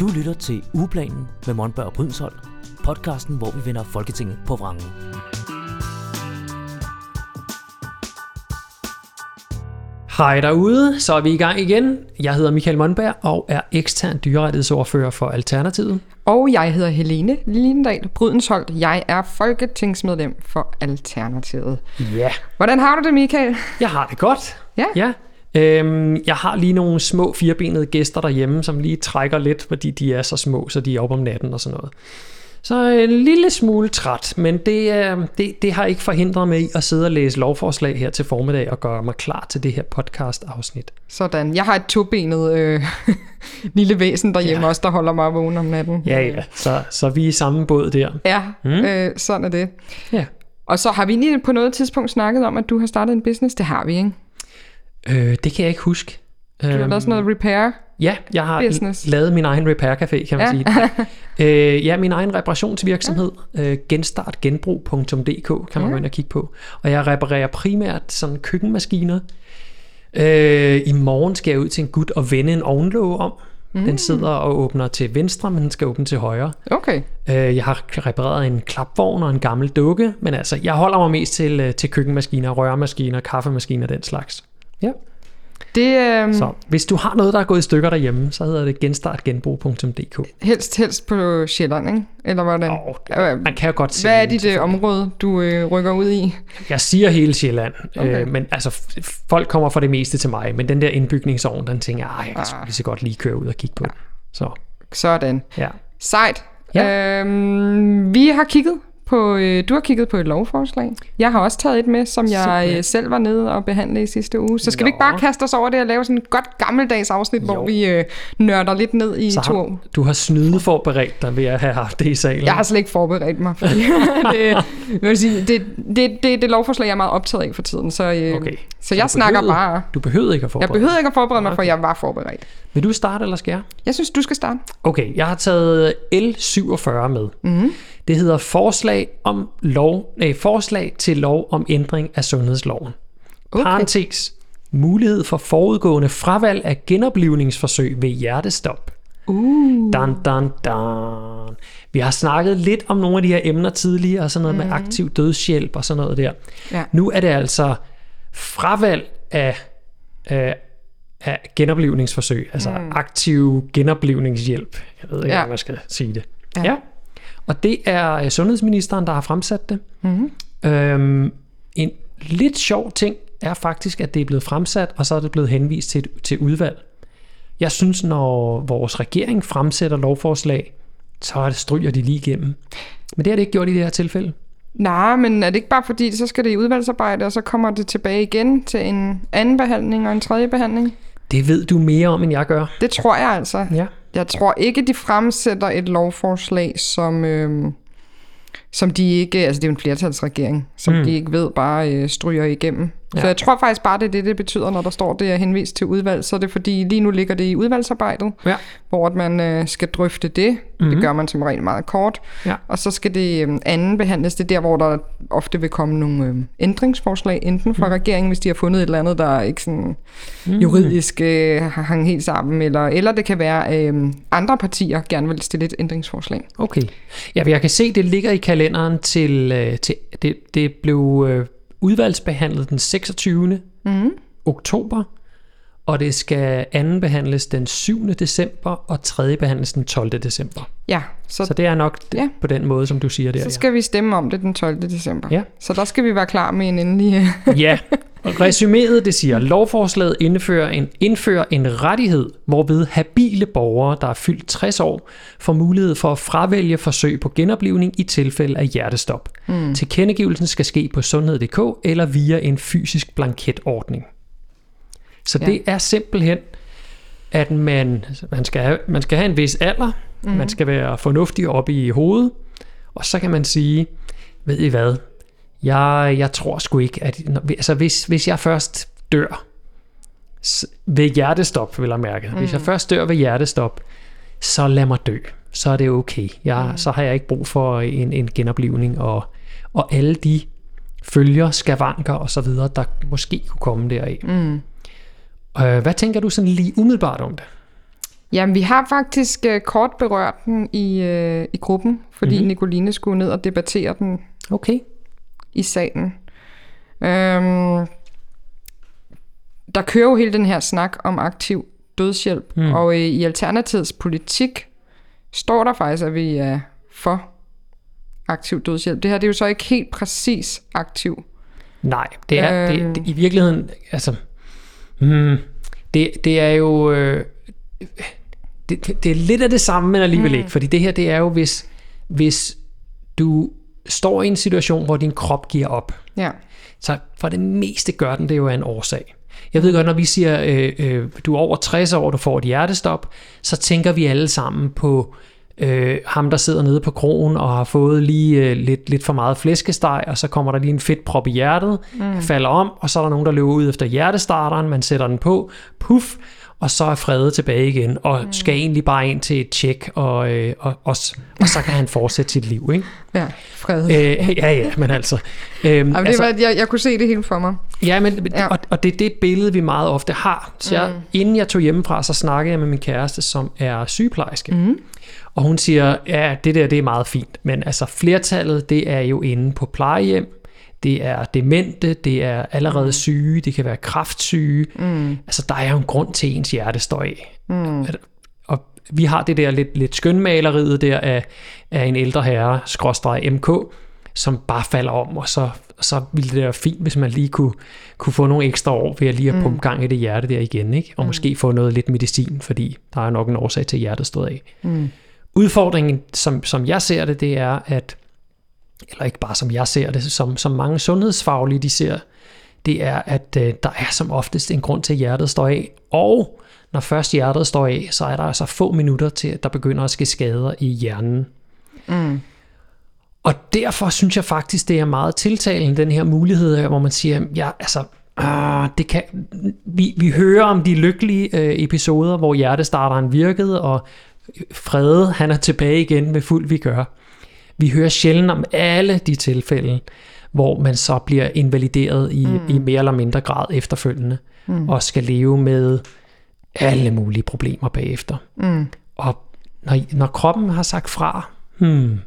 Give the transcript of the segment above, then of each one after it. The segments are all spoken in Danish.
Du lytter til Ugeplanen med Monberg og Brydensholt, podcasten, hvor vi vender Folketinget på vrangen. Hej derude, så er vi i gang igen. Jeg hedder Michael Monberg og er ekstern dyrerettighedsordfører for Alternativet. Og jeg hedder Helene Lindendal Brydensholt. Jeg er folketingsmedlem for Alternativet. Ja. Hvordan har du det, Michael? Jeg har det godt. Ja. Ja. Øhm, jeg har lige nogle små firbenede gæster derhjemme, som lige trækker lidt, fordi de er så små, så de er oppe om natten og sådan noget. Så en lille smule træt, men det, er- det, det har ikke forhindret mig i at sidde og læse lovforslag her til formiddag og gøre mig klar til det her podcast-afsnit. Sådan. Jeg har et tobenet øh, lille væsen derhjemme Ja. også, der holder mig vågen om natten. Ja, ja, så, så vi er i samme båd der. Ja, mm. øh, sådan er det. Ja. Og så har vi lige på noget tidspunkt snakket om, at du har startet en business. Det har vi, ikke? Øh, det kan jeg ikke huske. Du har lavet sådan noget repair. Ja, jeg har Business. lavet min egen repair café, kan man Ja. sige. øh, ja, min egen reparationsvirksomhed, øh, genstartgenbrug.dk, kan man Ja. gå ind og kigge på. Og jeg reparerer primært sådan køkkenmaskiner. Øh, I morgen skal jeg ud til en gut og vende en ovnlåge om. Mm. Den sidder og åbner til venstre, men den skal åbne til højre. Okay. Øh, jeg har repareret en klapvogn og en gammel dukke, men altså, jeg holder mig mest til, øh, til køkkenmaskiner, rørmaskiner, kaffemaskiner og den slags. Ja. Det er Så hvis du har noget, der er gået i stykker derhjemme, så hedder det genstartgenbrug.dk. helst, helst på Sjælland, ikke? Eller hvordan? Øh, Man kan jo godt se Hvad er dit øh, område, du øh, rykker ud i? Jeg siger hele Sjælland, okay. Okay. øh, men altså, folk kommer for det meste til mig, men den der indbygningsovn, den tænker jeg, "Ej, jeg kan Ah. lige så godt lige køre ud og kigge på den. Så, Sådan. ja. Sejt. Ja. Øhm, vi har kigget på, øh, du har kigget på et lovforslag. Jeg har også taget et med, som jeg øh, selv var nede og behandle i sidste uge. Så skal vi ikke Nå. bare kaste os over det og lave sådan et godt gammeldags afsnit, Jo. hvor vi øh, nørder lidt ned i Så to har, år. du har snyde forberedt dig ved at have haft det i salen. Jeg har slet ikke forberedt mig, fordi det, jeg vil sige, det, det, det, det lovforslag, jeg er meget optaget af for tiden. Så, øh, Okay. så jeg du snakker behøvede- bare. Du behøvede ikke at Jeg forberede behøvede ikke at forberede mig, for Okay. jeg var forberedt. Vil du starte, eller skal jeg? Jeg synes, du skal starte. Okay, jeg har taget L47 med. Mm-hmm. Det hedder forslag, om lov, nej, forslag til lov om ændring af sundhedsloven. Okay. Parentes. Mulighed for forudgående fravalg af genoplivningsforsøg ved hjertestop. Uh. Dan, dan, dan. Vi har snakket lidt om nogle af de her emner tidligere, og sådan noget mm. med aktiv dødshjælp og sådan noget der. Ja. Nu er det altså fravalg af, af, af genoplivningsforsøg, altså mm. aktiv genoplivningshjælp. Jeg ved ikke, Ja. ja. man skal sige det. Ja. Ja. Og det er øh, sundhedsministeren, der har fremsat det. Mm-hmm. Øhm, en lidt sjov ting er faktisk, at det er blevet fremsat, og så er det blevet henvist til, til udvalg. Jeg synes, når vores regering fremsætter lovforslag, så er det stryger de lige igennem. Men det har det ikke gjort i det her tilfælde. Nej, men er det ikke bare fordi, så skal det i udvalgsarbejde, og så kommer det tilbage igen til en anden behandling og en tredje behandling? Det ved du mere om, end jeg gør. Det tror jeg altså. Ja. Jeg tror ikke, de fremsætter et lovforslag, som, øhm, som de ikke... Altså, det er jo en flertalsregering, som mm. de ikke ved bare øh, stryger igennem. Ja. Så jeg tror faktisk bare, det er det, det betyder, når der står, det er henvist til udvalg. Så er det fordi, lige nu ligger det i udvalgsarbejdet, Ja. hvor at man øh, skal drøfte det. Mm-hmm. Det gør man som regel meget kort. Ja. Og så skal det øh, anden behandles. Det er der, hvor der ofte vil komme nogle øh, ændringsforslag, enten fra mm. regeringen, hvis de har fundet et eller andet, der ikke sådan Mm. juridisk øh, har hang helt sammen, eller, eller det kan være, øh, andre partier gerne vil stille et ændringsforslag. Okay. Ja, jeg kan se, det ligger i kalenderen til, øh, til det, det blev øh, udvalgsbehandlet den 26. Mm. oktober, og det skal anden behandles den 7. december, og tredje behandles den 12. december. Ja, så, Så det er nok Ja. ja. på den måde, som du siger der. så skal vi stemme om det den 12. december. Ja. Så der skal vi være klar med en endelig... ja. resuméet, det siger, lovforslaget indfører en, indfører en rettighed, hvorved habile borgere, der er fyldt 60 år, får mulighed for at fravælge forsøg på genoplivning i tilfælde af hjertestop. Mm. Tilkendegivelsen skal ske på sundhed.dk eller via en fysisk blanketordning. Så Ja. det er simpelthen, at man, man, skal, have, man skal have en vis alder, mm. man skal være fornuftig oppe i hovedet, og så kan man sige, ved I hvad, jeg, jeg tror sgu ikke, at altså hvis, hvis jeg først dør ved hjertestop, vil jeg mærke, mm. hvis jeg først dør ved hjertestop, så lad mig dø. Så er det okay. Jeg, mm. Så har jeg ikke brug for en, en genoplivning, og, og alle de følger, skavanker og så videre, der måske kunne komme deraf. Mm. Øh, hvad tænker du sådan lige umiddelbart om det? Jamen, vi har faktisk uh, kort berørt den i, uh, i gruppen, fordi Mhm. mm-hmm. Nicoline skulle ned og debattere den Okay. I salen. Øhm, der kører jo hele den her snak om aktiv dødshjælp, Mm. mm. og øh, i Alternativets politik står der faktisk, at vi er for aktiv dødshjælp. Det her det er jo så ikke helt præcis aktiv. Nej, det er Øhm. det, det, i virkeligheden, altså, hmm, det, det er jo, øh, det, det- det er lidt af det samme, men alligevel mm. ikke, fordi det her, det er jo, hvis, hvis du står i en situation, hvor din krop giver op, Ja. så for det meste gør den det jo af en årsag. Jeg ved godt, når vi siger, øh, øh, du er over 60 år, du får et hjertestop, så tænker vi alle sammen på øh, ham, der sidder nede på krogen og har fået lige øh, lidt, lidt for meget flæskesteg, og så kommer der lige en fedtprop i hjertet, mm. falder om, og så er der nogen, der løber ud efter hjertestarteren, man sætter den på, puff, og så er Frede tilbage igen, og mm. skal egentlig bare ind til et tjek, og, øh, og, og, og så kan han fortsætte sit liv, ikke? Ja, fred. Øh, ja, ja, men altså... Øh, Jamen, det altså, var, jeg, jeg kunne se det helt for mig. Ja, men. Ja. Og, og det er det billede, vi meget ofte har. Så jeg, mm. inden jeg tog hjemmefra, så snakkede jeg med min kæreste, som er sygeplejerske. Mm. Og hun siger, ja, det der det er meget fint, men altså flertallet, det er jo inde på plejehjem, det er demente, det er allerede syge, det kan være kraftsyge. Mm. Altså, der er jo en grund til, ens hjerte står af. Mm. Og vi har det der lidt, lidt skønmaleriet der af, af en ældre herre, skråstreg MK, som bare falder om, og så, så ville det være fint, hvis man lige kunne, kunne få nogle ekstra år ved at lige at pumpe gang i det hjerte der igen, ikke? og mm. måske få noget lidt medicin, fordi der er nok en årsag til, at hjertet stod af. Mm. Udfordringen, som, som jeg ser det, det er, at, eller ikke bare som jeg ser det, som, som mange sundhedsfaglige de ser, det er, at øh, der er som oftest en grund til, at hjertet står af, og når først hjertet står af, så er der altså få minutter til, at der begynder at ske skader i hjernen. Mm. Og derfor synes jeg faktisk, det er meget tiltalende, den her mulighed, her, hvor man siger, ja, altså, øh, det kan, vi, vi hører om de lykkelige øh, episoder, hvor hjertestarteren virkede, og Frede, han er tilbage igen med fuld vi gør. Vi hører sjældent om alle de tilfælde, hvor man så bliver invalideret i, mm. i mere eller mindre grad efterfølgende, mm. og skal leve med alle mulige problemer bagefter. Mm. Og når, når kroppen har sagt fra, hmm,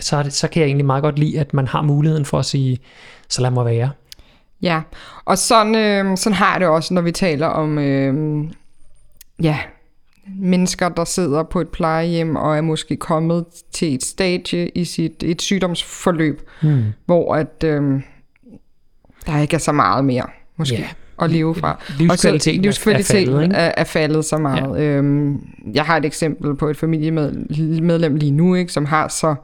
så, er det, så kan jeg egentlig meget godt lide, at man har muligheden for at sige, så lad mig være. Ja, og sådan, øh, sådan har jeg det også, når vi taler om øh, ja, mennesker, der sidder på et plejehjem og er måske kommet til et stadie i sit et sygdomsforløb, Hmm. hvor at, øh, der ikke er så meget mere, måske. Ja. at leve fra. Livskvaliteten er- livskvaliteten er faldet, er, er faldet så meget. Ja. Øhm, jeg har et eksempel på et familiemedlem lige nu, ikke, som har så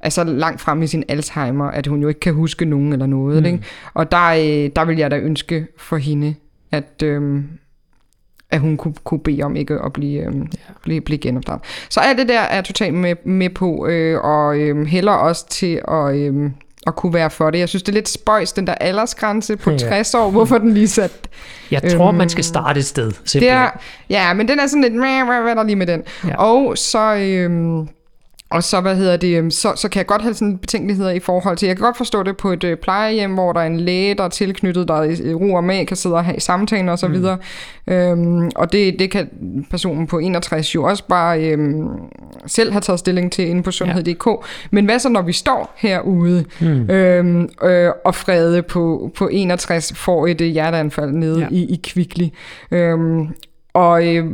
er så langt frem i sin Alzheimer, at hun jo ikke kan huske nogen eller noget. Mm. Ikke? Og der, øh, der vil jeg da ønske for hende, at, øhm, at hun kunne, kunne bede om ikke at blive, øhm, ja. blive, blive genopdraget. Så alt det der er jeg totalt med, med på, øh, og øhm, hælder også til at, øhm, at kunne være for det. Jeg synes, det er lidt spøjs, den der aldersgrænse på Ja. 60 år. Hvorfor den lige sat? Jeg tror, man skal starte et sted, Det simpelthen. er, ja, men den er sådan lidt, hvad er der lige med den? Ja. Og så... Øhm, og så, hvad hedder det, øhm, så, så kan jeg godt have sådan betænkeligheder i forhold til, jeg kan godt forstå det på et øh, plejehjem, hvor der er en læge, der er tilknyttet, der i i ro og mag kan sidde og have samtaler og så Mm. videre. Øhm, og det, det kan personen på 61 jo også bare øhm, selv have taget stilling til inde på sundhed.dk. Men hvad så, når vi står herude, Mm. øhm, øh, og Frede på, på 61 får et øh, hjerteanfald nede Ja. ja. i, i Kvickly. Øhm, og, øh,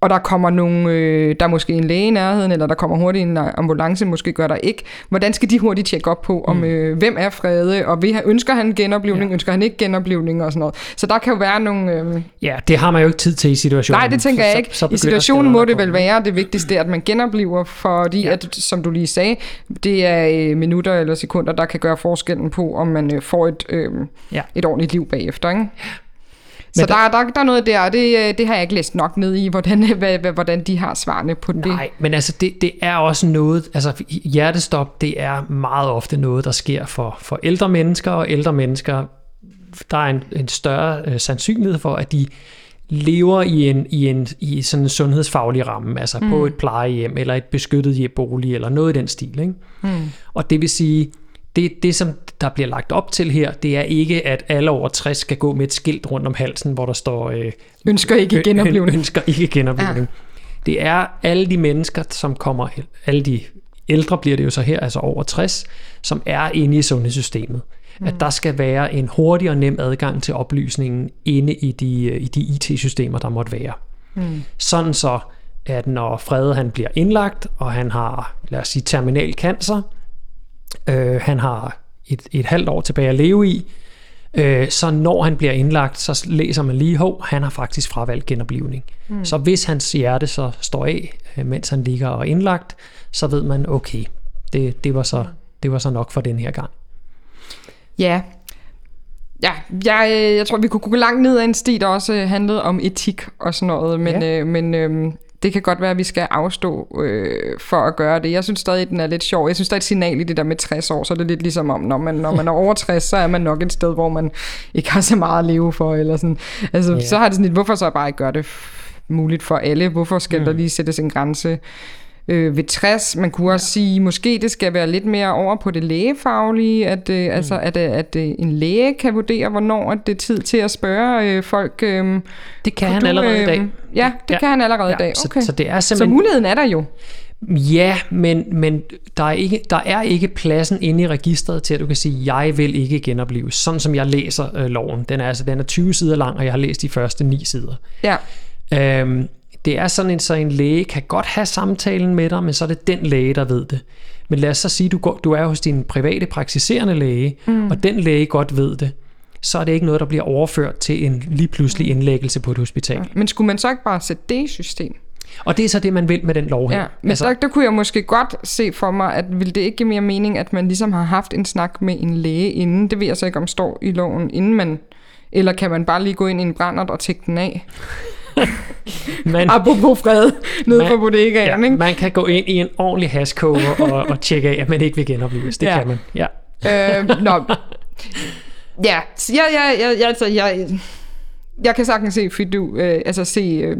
og der kommer nogle, øh, der er måske en læge i nærheden, eller der kommer hurtigt en ambulance, måske gør der ikke. Hvordan skal de hurtigt tjekke op på, om Mm. øh, hvem er Frede, og vil ønsker han genoplevning, Ja. ønsker han ikke genoplevning og sådan noget. Så der kan jo være nogle... Øh, Ja, det har man jo ikke tid til i situationen. nej, det tænker jeg ikke. så- så I situationen må det vel være, det vigtigste at man genoplever, fordi ja. at, som du lige sagde, det er øh, minutter eller sekunder, der kan gøre forskellen på, om man øh, får et, øh, Ja. et ordentligt liv bagefter. Ikke? Så Men der, der, der er noget der, og det, øh, det har jeg ikke læst nok ned i, hvordan, hvad, hvad, hvordan de har svarene på det. Nej, men altså det, det er også noget, altså hjertestop, det er meget ofte noget, der sker for, for ældre mennesker, og ældre mennesker, der er en, en større øh, sandsynlighed for, at de lever i en, i en i sådan en sundhedsfaglig ramme, altså mm. på et plejehjem, eller et beskyttet bolig, eller noget i den stil. Ikke? Mm. Og det vil sige, det, det, som der bliver lagt op til her, det er ikke, at alle over 60 skal gå med et skilt rundt om halsen, hvor der står... Øh, Ønsker ikke genoplevning. Ønsker ikke genoplevning. Ja. Det er alle de mennesker, som kommer, alle de ældre bliver det jo så her, altså over 60, som er inde i sundhedssystemet. Mm. At der skal være en hurtig og nem adgang til oplysningen inde i de, i de IT-systemer, der måtte være. Mm. Sådan så, at når Frede han bliver indlagt, og han har, lad os sige, terminal cancer, øh, han har et, et halvt år tilbage at leve i, øh, så når han bliver indlagt, så læser man lige, hov, han har faktisk fravalgt genoplivning. Mm. Så hvis hans hjerte så står af, øh, mens han ligger og er indlagt, så ved man, okay, det, det, var så, det var så nok for den her gang. Ja, Ja, jeg, jeg tror, vi kunne gå langt ned ad en sti, der også handlede om etik og sådan noget, men, ja. øh, men øh, det kan godt være, at vi skal afstå øh, for at gøre det. Jeg synes stadig, den er lidt sjov. Jeg synes, der er et signal i det der med 60 år, så er det lidt ligesom om, når man, når man er over 60, så er man nok et sted, hvor man ikke har så meget at leve for. Eller sådan. Altså, ja. Så har det sådan lidt, hvorfor så bare ikke gøre det muligt for alle? Hvorfor skal mm. der lige sættes en grænse? Øh, ved 60. Man kunne også sige, måske det skal være lidt mere over på det lægefaglige, at, øh, mm. altså, at, øh, at øh, en læge kan vurdere, hvornår det er tid til at spørge øh, folk. Øh, det kan han du, allerede øh, i dag. Ja, det ja. kan han allerede ja, i dag. Okay. Så, så, det er simpelthen... så muligheden er der jo. Ja, men, men der, er ikke, der er ikke pladsen inde i registret til, at du kan sige, jeg vil ikke genopleves. Sådan som jeg læser øh, loven. Den er, altså, den er 20 sider lang, og jeg har læst de første 9 sider. Ja. Øhm, det er sådan en, så en læge kan godt have samtalen med dig, men så er det den læge, der ved det. Men lad os så sige, du, går, du er hos din private praktiserende læge, mm. og den læge godt ved det, så er det ikke noget, der bliver overført til en lige pludselig indlæggelse på et hospital. Ja, men skulle man så ikke bare sætte det i system? Og det er så det, man vil med den lov her. Ja, men altså, der, der kunne jeg måske godt se for mig, at vil det ikke give mere mening, at man ligesom har haft en snak med en læge inden? Det ved jeg så ikke, om står i loven, inden man... Eller kan man bare lige gå ind i en brændert og tække den af? Man, Apropos fred, ned man, fra bodegaen, ja, ikke? Man kan gå ind i en ordentlig haskover og, og tjekke af, at man ikke vil genopleves. Det ja. kan man, ja. Øh, nå. Ja, ja, ja, ja, ja, altså, jeg, jeg kan sagtens se fidu, øh, altså se, øh,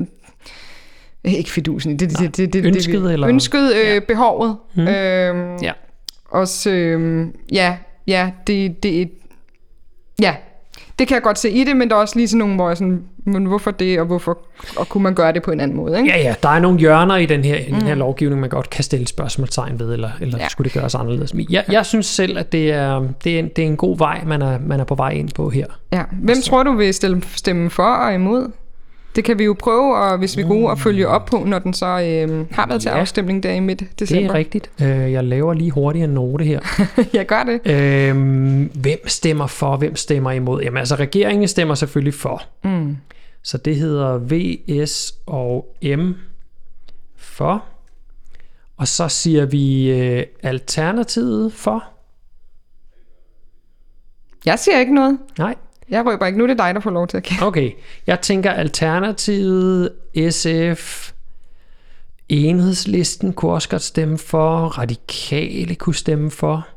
ikke fidusen, det, det, det, det, ønsket, det, eller? ønsket øh, ja. behovet. Hmm. Øh, ja. Også, øh, ja, ja, det, det, ja, det kan jeg godt se i det, men der er også lige sådan nogle, hvor jeg sådan, men hvorfor det, og hvorfor og kunne man gøre det på en anden måde? Ikke? Ja, ja, der er nogle hjørner i den her, mm. den her mm. lovgivning, man godt kan stille spørgsmålstegn ved, eller, eller ja. skulle det gøres anderledes. Men jeg, jeg synes selv, at det er, det er, en, det er en god vej, man er, man er på vej ind på her. Ja. Hvem altså. tror du vil stille, stemme for og imod? Det kan vi jo prøve, og hvis vi er gode, at følge op på, når den så øh, har været til ja, afstemning der i midt december. Det er rigtigt. Øh, jeg laver lige hurtigt en note her. jeg gør det. Øh, hvem stemmer for, hvem stemmer imod? Jamen altså, regeringen stemmer selvfølgelig for. Mm. Så det hedder V, S og M for. Og så siger vi øh, Alternativet for. Jeg siger ikke noget. Nej. Jeg røber ikke. Nu er det dig, der får lov til at kende. Okay. Jeg tænker Alternativet, SF, Enhedslisten kunne også godt stemme for. Radikale kunne stemme for.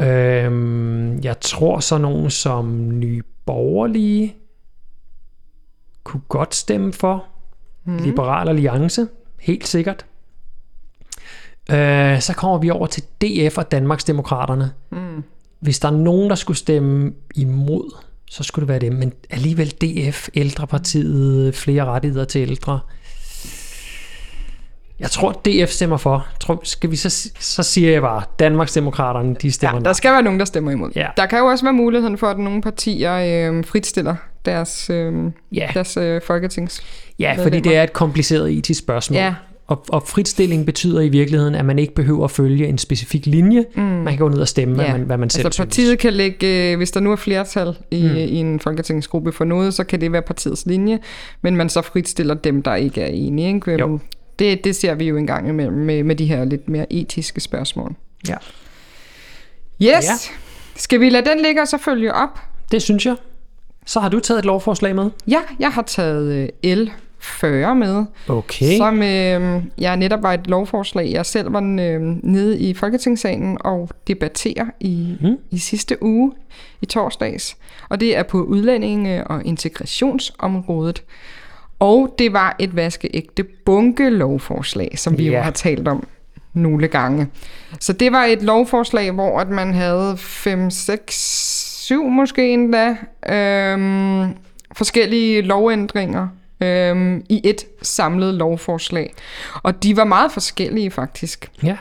Øhm, jeg tror så nogen som Nye Borgerlige kunne godt stemme for. Mm. Liberal Alliance, helt sikkert. Øh, så kommer vi over til DF og Danmarksdemokraterne. Mm hvis der er nogen, der skulle stemme imod, så skulle det være dem. Men alligevel DF, Ældrepartiet, flere rettigheder til ældre. Jeg tror, DF stemmer for. Tror, skal vi så, så siger jeg bare, Danmarksdemokraterne, de stemmer Ja, der skal være nogen, der stemmer imod. Ja. Der kan jo også være muligheden for, at nogle partier øh, fritstiller deres, øh, ja. deres øh, folketings. Ja, fordi det er et kompliceret etisk spørgsmål. Ja, og, og fritstilling betyder i virkeligheden, at man ikke behøver at følge en specifik linje. Mm. Man kan gå ned og stemme, ja. hvad, man, hvad man selv altså, partiet synes. kan lægge, øh, hvis der nu er flertal i, mm. i en folketingsgruppe for noget, så kan det være partiets linje, men man så fritstiller dem, der ikke er enige. Ikke? Jo. Det, det ser vi jo engang med, med, med de her lidt mere etiske spørgsmål. Ja. Yes. Ja. Skal vi lade den ligge og så følge op? Det synes jeg. Så har du taget et lovforslag med? Ja, jeg har taget øh, L 40 med. Okay. Som øh, jeg netop var et lovforslag, jeg selv var øh, nede i Folketingssalen og debatterer i, mm. i sidste uge, i torsdags. Og det er på udlændinge- og integrationsområdet. Og det var et vaskeægte bunke lovforslag, som vi yeah. jo har talt om nogle gange. Så det var et lovforslag, hvor at man havde 5, 6, 7 måske endda øhm, forskellige lovændringer øhm, i et samlet lovforslag. Og de var meget forskellige faktisk. Ja.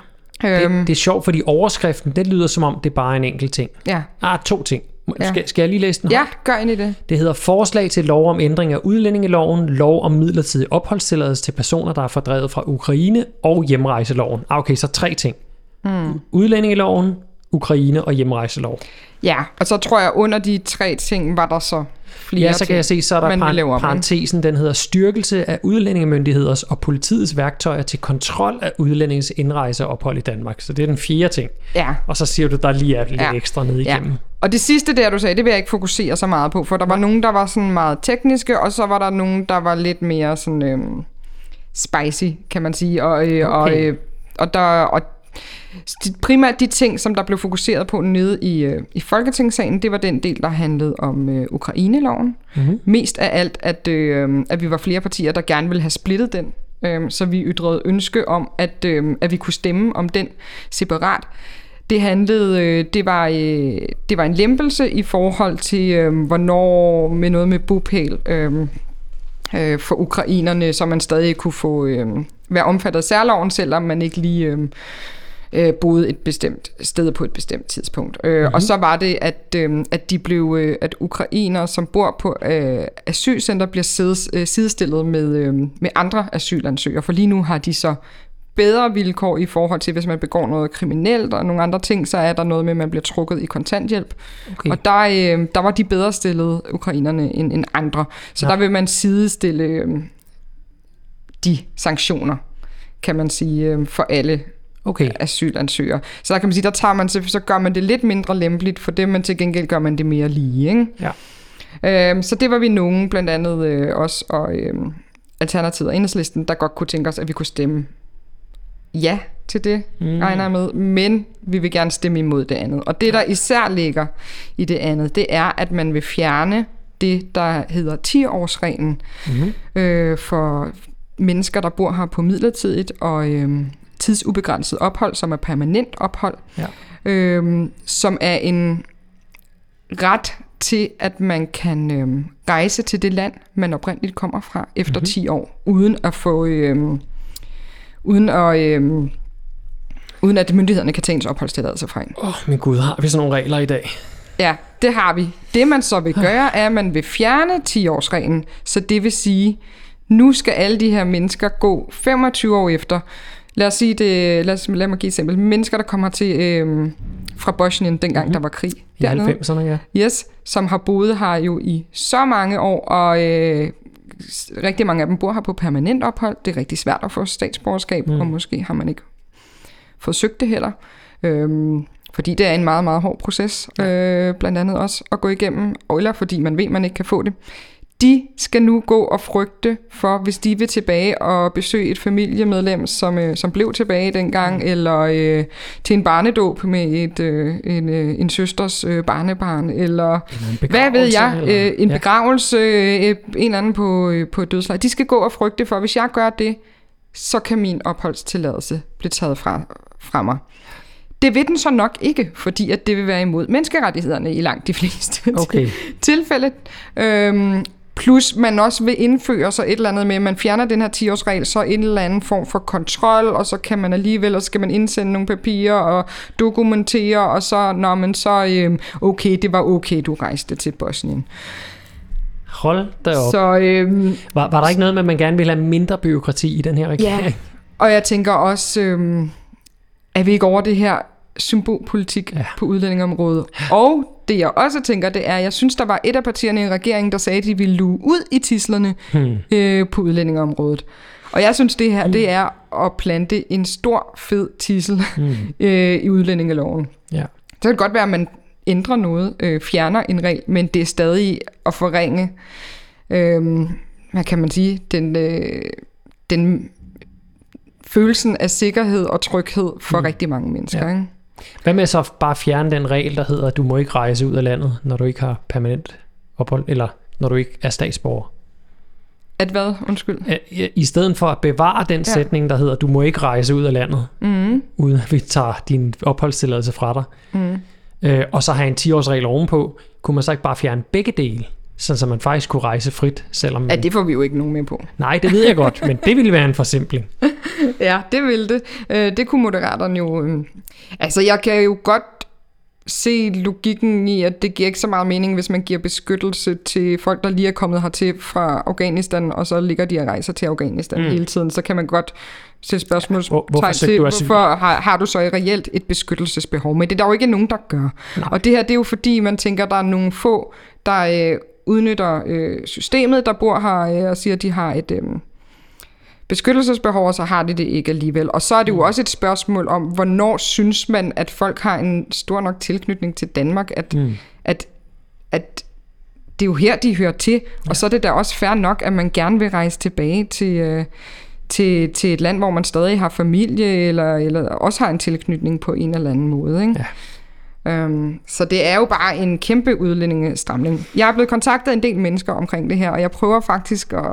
Øhm, Det, det er sjovt, fordi overskriften, det lyder som om, det er bare en enkelt ting. ja. Ah, to ting. Ja. Skal, skal jeg lige læse den? ja, gør ind i det. Det hedder Forslag til lov om ændring af udlændingeloven, lov om midlertidig opholdstilladelse til personer, der er fordrevet fra Ukraine og hjemrejseloven. Ah, okay, så tre ting. Mm. Udlændingeloven, Ukraine og hjemrejselov. Ja, og så tror jeg, under de tre ting var der så flere Ja, så kan jeg se, så er der par- parentesen, den hedder styrkelse af udlændingemyndigheders og politiets værktøjer til kontrol af udlændingens indrejse og ophold i Danmark. Så det er den fjerde ting. Ja, Og så siger du, der lige er lidt Ja. ekstra ned ja. igennem. Og det sidste der, du sagde, det vil jeg ikke fokusere så meget på, for der var nogen, der var sådan meget tekniske, og så var der nogen, der var lidt mere sådan øhm, spicy, kan man sige. Og, øh, og, Okay. øh, og, der, og de, primært de ting, som der blev fokuseret på nede i, øh, i Folketingssalen, det var den del, der handlede om øh, Ukraineloven. Mhm. Mest af alt, at, øh, at vi var flere partier, der gerne ville have splittet den. Øh, så vi ytrede ønske om, at, øh, at vi kunne stemme om den separat. Det handlede, øh, det var, øh, det var en lempelse i forhold til, øh, hvornår med noget med bopæl øh, øh, for ukrainerne, så man stadig kunne få øh, være omfattet af særloven, selvom man ikke lige øh, øh, boede et bestemt sted på et bestemt tidspunkt. Øh, mm-hmm. Og så var det, at, øh, at de blev, øh, at ukrainere, som bor på øh, asylcenter, bliver sides, øh, sidestillet med, øh, med andre asylansøgere, for lige nu har de så bedre vilkår i forhold til, hvis man begår noget kriminelt og nogle andre ting, så er der noget med, at man bliver trukket i kontanthjælp. Okay. Og der, øh, der var de bedre stillede ukrainerne end, end andre. Så Ja. ja. der vil man sidestille øh, de sanktioner, kan man sige, øh, for alle okay. asylansøgere. Så der kan man sige, der tager man så, så gør man det lidt mindre lempeligt for det, men til gengæld gør man det mere lige. Ikke? Ja. Øhm, så det var vi nogen, blandt andet øh, os og øh, Alternativet og Enhedslisten, der godt kunne tænke os, at vi kunne stemme ja til det, mm. regner med, men vi vil gerne stemme imod det andet. Og det, der især ligger i det andet, det er, at man vil fjerne det, der hedder 10-årsreglen Mm-hmm. øh, for mennesker, der bor her på midlertidigt og øh, tidsubegrænset ophold, som er permanent ophold, Ja. øh, som er en ret til, at man kan øh, rejse til det land, man oprindeligt kommer fra efter Mhm. mm-hmm. 10 år, uden at få... Øh, uden at... Øh, uden at myndighederne kan tage ens opholdstilladelse fra en. Åh, oh, min gud, har vi sådan nogle regler i dag? Ja, det har vi. Det man så vil gøre, er, at man vil fjerne 10-årsreglen. Så det vil sige, nu skal alle de her mennesker gå 25 år efter. Lad os sige det, lad, os, lad mig give et eksempel. Mennesker, der kommer til øh, fra Bosnien, dengang mm-hmm. der var krig. I dernede. 90'erne, ja. Yes, som har boet her jo i så mange år, og øh, rigtig mange af dem bor her på permanent ophold. Det er rigtig svært at få statsborgerskab, Mm. mm. og måske har man ikke fået søgt det heller. Øhm, fordi det er en meget, meget hård proces, øh, blandt andet også at gå igennem, eller fordi man ved, man ikke kan få det. De skal nu gå og frygte for, hvis de vil tilbage og besøge et familiemedlem, som, øh, som blev tilbage dengang, mm. eller øh, til en barnedåb med et, øh, en, øh, en søsters øh, barnebarn, eller Eller hvad ved jeg, eller- øh, en ja. begravelse, øh, en eller anden på, øh, på dødsleje. De skal gå og frygte for, hvis jeg gør det, så kan min opholdstilladelse blive taget fra, fra mig. Det vil den så nok ikke, fordi at det vil være imod menneskerettighederne i langt de fleste Okay. tilfælde. Øhm, plus man også vil indføre så et eller andet med, at man fjerner den her 10-årsregel, så en eller anden form for kontrol, og så kan man alligevel, og så skal man indsende nogle papirer og dokumentere, og så, når man så, øhm, okay, det var okay, du rejste til Bosnien. Hold da op. Så... Øhm, Var, var der ikke noget med, at man gerne ville have mindre byråkrati i den her regering? Ja. og jeg tænker også, øhm, er vi ikke over det her symbolpolitik Ja. på udlændingområdet? Og det jeg også tænker, det er, jeg synes, der var et af partierne i regeringen, der sagde, at de ville luge ud i tislerne Hmm. øh, på udlændingeområdet. Og jeg synes, det her, det er at plante en stor, fed tissel Hmm. øh, i udlændingeloven. Ja. Så kan det godt være, at man ændrer noget, øh, fjerner en regel, men det er stadig at forringe, øh, hvad kan man sige, den, øh, den følelsen af sikkerhed og tryghed for Mm. mm. rigtig mange mennesker. Ja. Ikke? Hvad med så bare fjerne den regel, der hedder, at du må ikke rejse ud af landet, når du ikke har permanent ophold, eller når du ikke er statsborger? At hvad? Undskyld. I stedet for at bevare den Ja. sætning, der hedder, du må ikke rejse ud af landet, Mm. uden at vi tager din opholdstilladelse fra dig, Mm. øh, og så have en 10-årsregel ovenpå, kunne man så ikke bare fjerne begge dele, sådan så man faktisk kunne rejse frit, selvom man... Ja, det får vi jo ikke nogen med på. Nej, det ved jeg godt, men det ville være en forsimpling. Ja, det ville det. Øh, det kunne moderaterne jo... øh, Altså, jeg kan jo godt se logikken i, at det giver ikke så meget mening, hvis man giver beskyttelse til folk, der lige er kommet hertil fra Afghanistan, og så ligger de og rejser til Afghanistan Mm. hele tiden. Så kan man godt sætte spørgsmål Hvor- hvorfor til, hvorfor har, har du så i reelt et beskyttelsesbehov? Men det er der jo ikke nogen, der gør. Nej. Og det her, det er jo fordi, man tænker, der er nogle få, der øh, udnytter øh, systemet, der bor her øh, og siger, at de har et... Øh, beskyttelsesbehov, og så har de det ikke alligevel. Og så er det jo også et spørgsmål om, hvornår synes man, at folk har en stor nok tilknytning til Danmark, at, Mm. at, at det er jo her, de hører til. Og så er det da også fair nok, at man gerne vil rejse tilbage til, øh, til, til et land, hvor man stadig har familie, eller, eller også har en tilknytning på en eller anden måde. Ikke? Ja. Øhm, så det er jo bare en kæmpe udlændingestramning. Jeg er blevet kontaktet af en del mennesker omkring det her, og jeg prøver faktisk at...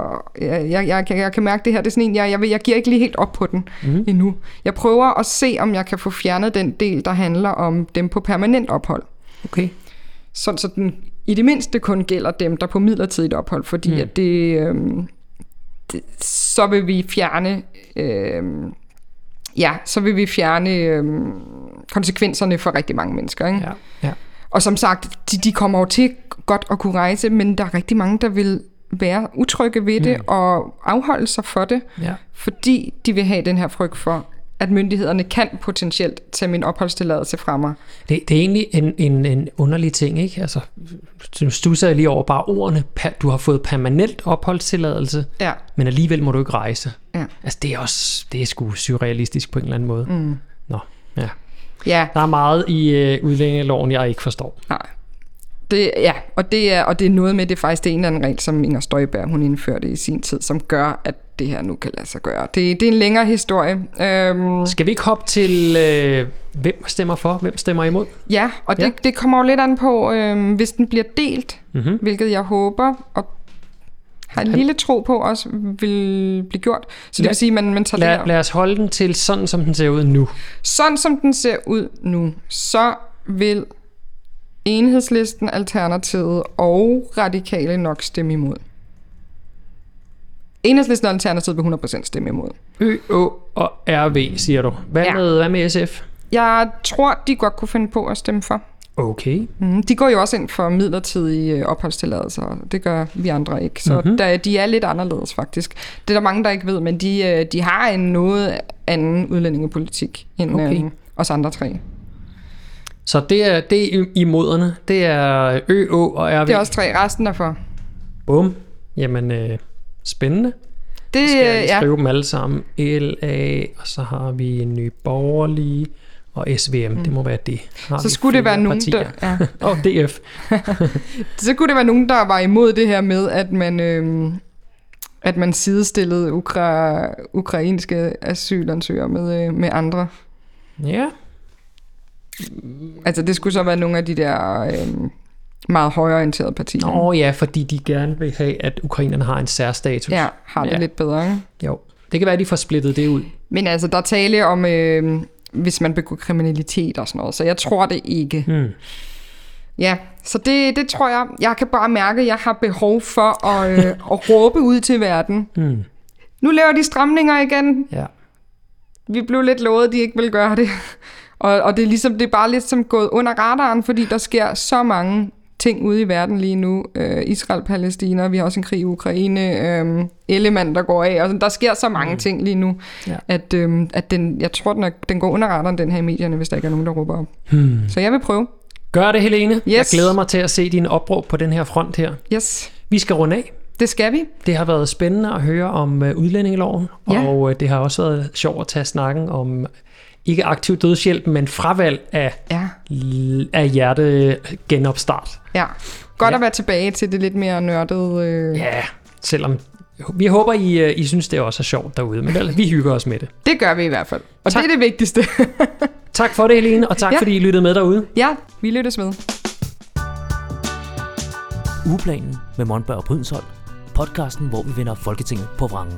Jeg, jeg, jeg, kan, jeg kan mærke det her, det er sådan en, jeg, jeg, jeg giver ikke lige helt op på den Mm. endnu. Jeg prøver at se, om jeg kan få fjernet den del, der handler om dem på permanent ophold. Okay. Sådan så den i det mindste kun gælder dem, der er på midlertidigt ophold, fordi mm. at det, øhm, det... Så vil vi fjerne... Øhm, ja, så vil vi fjerne øhm, konsekvenserne for rigtig mange mennesker. Ikke? Ja, ja. Og som sagt, de, de kommer jo til godt at kunne rejse, men der er rigtig mange, der vil være utrygge ved det Mm. og afholde sig for det, ja. fordi de vil have den her frygt for, at myndighederne kan potentielt tage min opholdstilladelse fra mig. Det, det er egentlig en, en, en underlig ting, ikke? Altså, du stusser lige over bare ordene. Du har fået permanent opholdstilladelse, Ja, men alligevel må du ikke rejse. Ja. Altså, det er også, det er sgu surrealistisk på en eller anden måde. mm. Nå, ja. ja, Der er meget i øh, udlændingeloven, jeg ikke forstår. nej. Det, ja, og det, er, og det er noget med, det er faktisk det er en eller anden regel, som Inger Støjberg hun indførte i sin tid, som gør, at det her nu kan lade sig gøre. Det, det er en længere historie. Øhm, Skal vi ikke hoppe til, øh, hvem stemmer for, hvem stemmer imod? ja, og det, Ja. det kommer jo lidt an på, øhm, hvis den bliver delt, Mm-hmm. hvilket jeg håber, og har en lille tro på også vil blive gjort. Så det Lad- vil sige, at man, man tager det Lad, her. lad os holde den til sådan, som den ser ud nu. Sådan som den ser ud nu, så vil enhedslisten, Alternativet og Radikale nok stemme imod. Enhedslisten og Alternativet vil 100% stemme imod. Ø, Å og RV, siger du. Hvad, Ja. med, hvad med SF? Jeg tror, de godt kunne finde på at stemme for. Okay. Mm, de går jo også ind for midlertidige øh, opholdstilladelser, og det gør vi andre ikke. Så Mhm. mm-hmm. der, de er lidt anderledes faktisk. Det er der mange, der ikke ved, men de, øh, de har en noget anden udlændingepolitik end Okay. okay. øh, os andre tre. Så det er, det er i- imoderne. Det er Ø, Å og RV. Det er også tre. Resten er for. Bum. Jamen, øh, spændende. Det, Skal jeg øh, lige ja. skrive dem alle sammen. LA, og så har vi en ny borgerlige, og SVM. Mm. Det må være det. Har Så skulle det være nogen, partier? der, ja. Oh, DF. så kunne det være nogen, der var imod det her med, at man, øh, at man sidestillede ukra, ukrainske asylansøgere med, øh, med andre. Ja. Altså det skulle så være nogle af de der øh, meget højorienterede partier. Nå ja, fordi de gerne vil have, at ukrainerne har en særstatus. Ja, har det Ja. lidt bedre. Ikke? Jo. Det kan være, at de får splittet det ud. Men altså, der er tale om, øh, hvis man begår kriminalitet og sådan noget, så jeg tror det ikke. Hmm. Ja, så det, det tror jeg. Jeg kan bare mærke, at jeg har behov for at, øh, at råbe ud til verden. Hmm. Nu laver de stramninger igen. Ja. Vi blev lidt lovet, at de ikke vil gøre det. Og, og det, er ligesom, det er bare lidt som gået under radaren, fordi der sker så mange ting ude i verden lige nu. Øh, Israel, Palæstina, vi har også en krig i Ukraine, øh, Ellemann, der går af. Og sådan, der sker så mange Mm. ting lige nu, Ja. at, øh, at den, jeg tror, den, er, den går under radaren, den her i medierne, hvis der ikke er nogen, der råber op. Hmm. Så jeg vil prøve. Gør det, Helene. Jeg Yes. glæder mig til at se dine opråb på den her front her. Yes, Vi skal runde af. det skal vi. Det har været spændende at høre om øh, udlændingeloven, Ja. og øh, det har også været sjovt at tage snakken om ikke aktiv dødshjælp, men fravalg af, Ja, af hjertegenopstart. ja. Godt Ja. at være tilbage til det lidt mere nørdede. Øh. Ja, selvom vi håber, I, øh, I synes, det også er sjovt derude, men ellers, vi hygger os med det. Det gør vi i hvert fald. Og Tak. det er det vigtigste. Tak for det, Helene, og tak Ja. fordi I lyttede med derude. ja, vi lyttes med. Ugeplanen med Monberg og Brydensholt. podcasten, hvor vi vender Folketinget på vrangen.